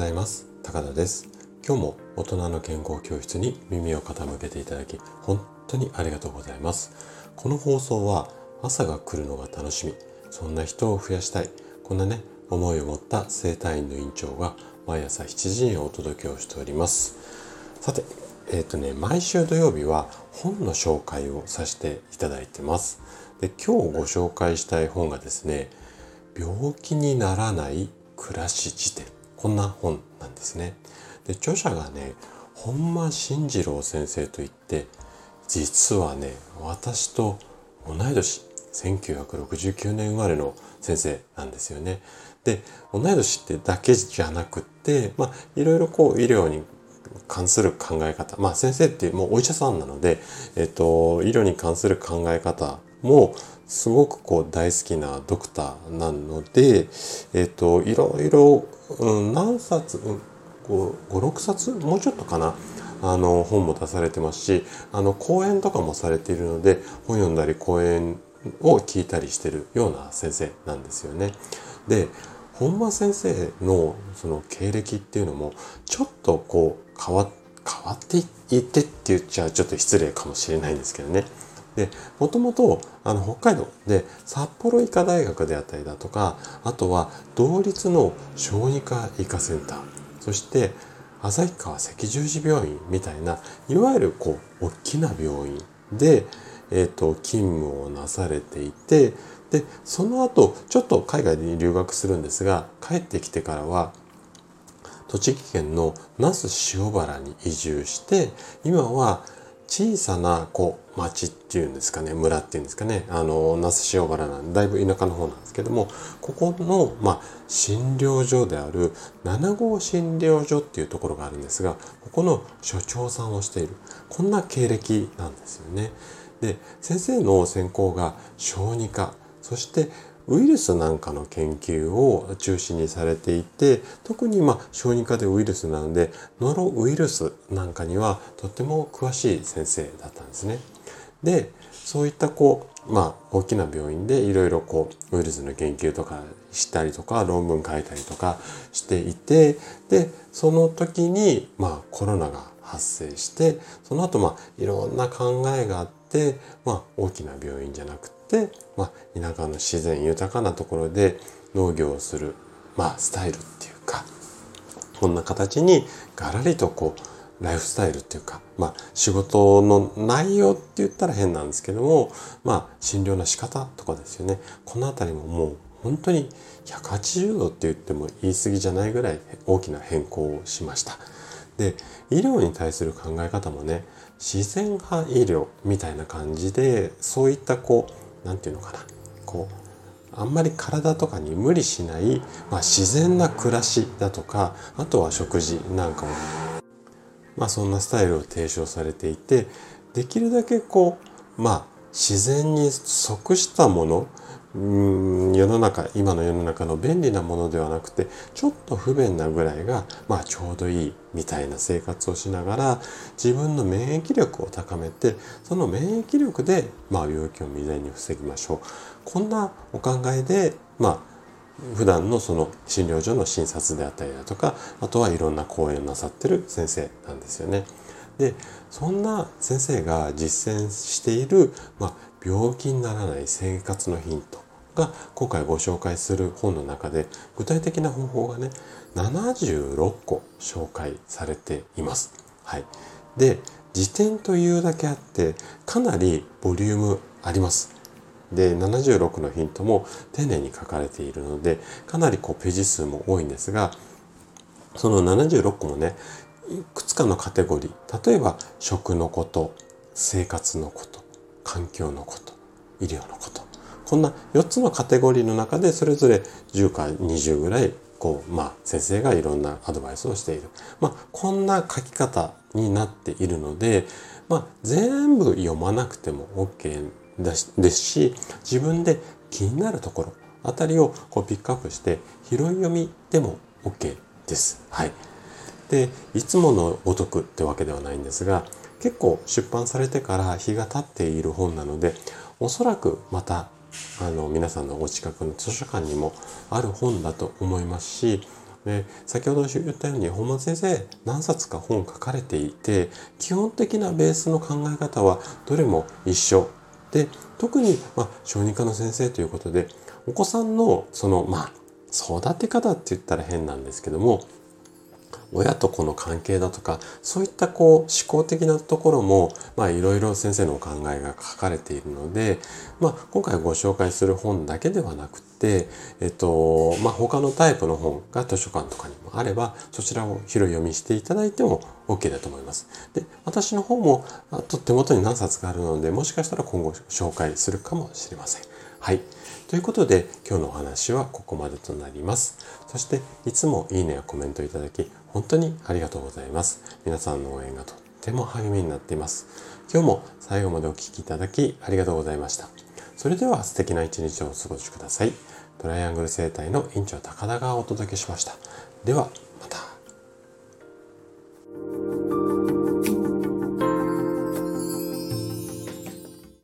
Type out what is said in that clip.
ざいます。高田です。今日も大人の健康教室に耳を傾けていただき本当にありがとうございます。この放送は朝が来るのが楽しみ。そんな人を増やしたい。こんなね思いを持った生体院の院長が毎朝7時にお届けをしております。さてえっ、ー、とね毎週土曜日は本の紹介をさせていただいてます。で今日ご紹介したい本がですね病気にならない暮らし辞典。こんな本なんですねで著者がね本間慎次郎先生といって実はね私と同い年1969年生まれの先生なんですよね。で同い年ってだけじゃなくってまあいろいろこう医療に関する考え方まあ先生ってもうお医者さんなので、えっと、医療に関する考え方もすごくこう大好きなドクターなので、えっと、いろいろ、うん、何冊、うん、5、6冊もうちょっとかなあの本も出されてますしあの講演とかもされているので本読んだり講演を聞いたりしてるような先生なんですよね。で本間先生のその経歴っていうのもちょっとこう変わ変わっていってって言っちゃちょっと失礼かもしれないんですけどね。でもともとあの北海道で札幌医科大学であったりだとかあとは同率の小児科医科センターそして旭川赤十字病院みたいないわゆるこう大きな病院で、えーと、勤務をなされていてでその後ちょっと海外に留学するんですが帰ってきてからは栃木県の那須塩原に移住して今は小さなこう町っていうんですかね村っていうんですかねあの那須塩原なんだいぶ田舎の方なんですけどもここの、まあ、診療所である7号診療所っていうところがあるんですがここの所長さんをしているこんな経歴なんですよね。で先生の専攻が小児科そしてウイルスなんかの研究を中心にされていて特にまあ小児科でウイルスなのでノロウイルスなんかにはとっても詳しい先生だったんですね。でそういったこうまあ大きな病院でいろいろこうウイルスの研究とかしたりとか論文書いたりとかしていてでその時にまあコロナが発生してその後まあいろんな考えがあってまあ大きな病院じゃなくて、まあ、田舎の自然豊かなところで農業をする、まあ、スタイルっていうかこんな形にガラリとこうライフスタイルっていうか、まあ、仕事の内容って言ったら変なんですけども、まあ、診療の仕方とかですよねこの辺りももう本当に180度って言っても言い過ぎじゃないぐらい大きな変更をしました。で医療に対する考え方もね自然派医療みたいな感じでそういったこう何て言うのかな。こうあんまり体とかに無理しない、まあ、自然な暮らしだとかあとは食事なんかも、まあ、そんなスタイルを提唱されていてできるだけこうまあ自然に即したものうん世の中今の世の中の便利なものではなくてちょっと不便なぐらいが、まあ、ちょうどいいみたいな生活をしながら自分の免疫力を高めてその免疫力で、まあ、病気を未然に防ぎましょうこんなお考えで、まあ、普段のその診療所の診察であったりだとかあとはいろんな講演をなさってる先生なんですよね。でそんな先生が実践している、まあ、病気にならない生活のヒントが今回ご紹介する本の中で具体的な方法がね76個紹介されています。はい、で辞典というだけあってかなりボリュームあります。で76のヒントも丁寧に書かれているのでかなりこうページ数も多いんですがその76個もねいくつかのカテゴリー例えば食のこと生活のこと環境のこと医療のことこんな4つのカテゴリーの中でそれぞれ10か20ぐらいこう、まあ、先生がいろんなアドバイスをしている。まあ、こんな書き方になっているので、まあ、全部読まなくても OK ですし、自分で気になるところあたりをこうピックアップして拾い読みでも OK です。はい。で、いつものお得ってわけではないんですが、結構出版されてから日が経っている本なので、おそらくまたあの皆さんのお近くの図書館にもある本だと思いますしで先ほど言ったように本間先生何冊か本書かれていて基本的なベースの考え方はどれも一緒。で特に、まあ、小児科の先生ということでお子さんのそのまあ育て方って言ったら変なんですけども親と子の関係だとかそういったこう思考的なところもまあいろいろ先生のお考えが書かれているので、まあ、今回ご紹介する本だけではなくて、えっとまあ、他のタイプの本が図書館とかにもあればそちらを拾い読みしていただいても OK だと思います。で私の方もあと手元に何冊かあるのでもしかしたら今後紹介するかもしれません。はい。ということで今日のお話はここまでとなります。そしていつもいいねやコメントいただき本当にありがとうございます。皆さんの応援がとっても励みになっています。今日も最後までお聴きいただきありがとうございました。それでは素敵な一日をお過ごしください。トライアングル生態の院長高田がお届けしました。では、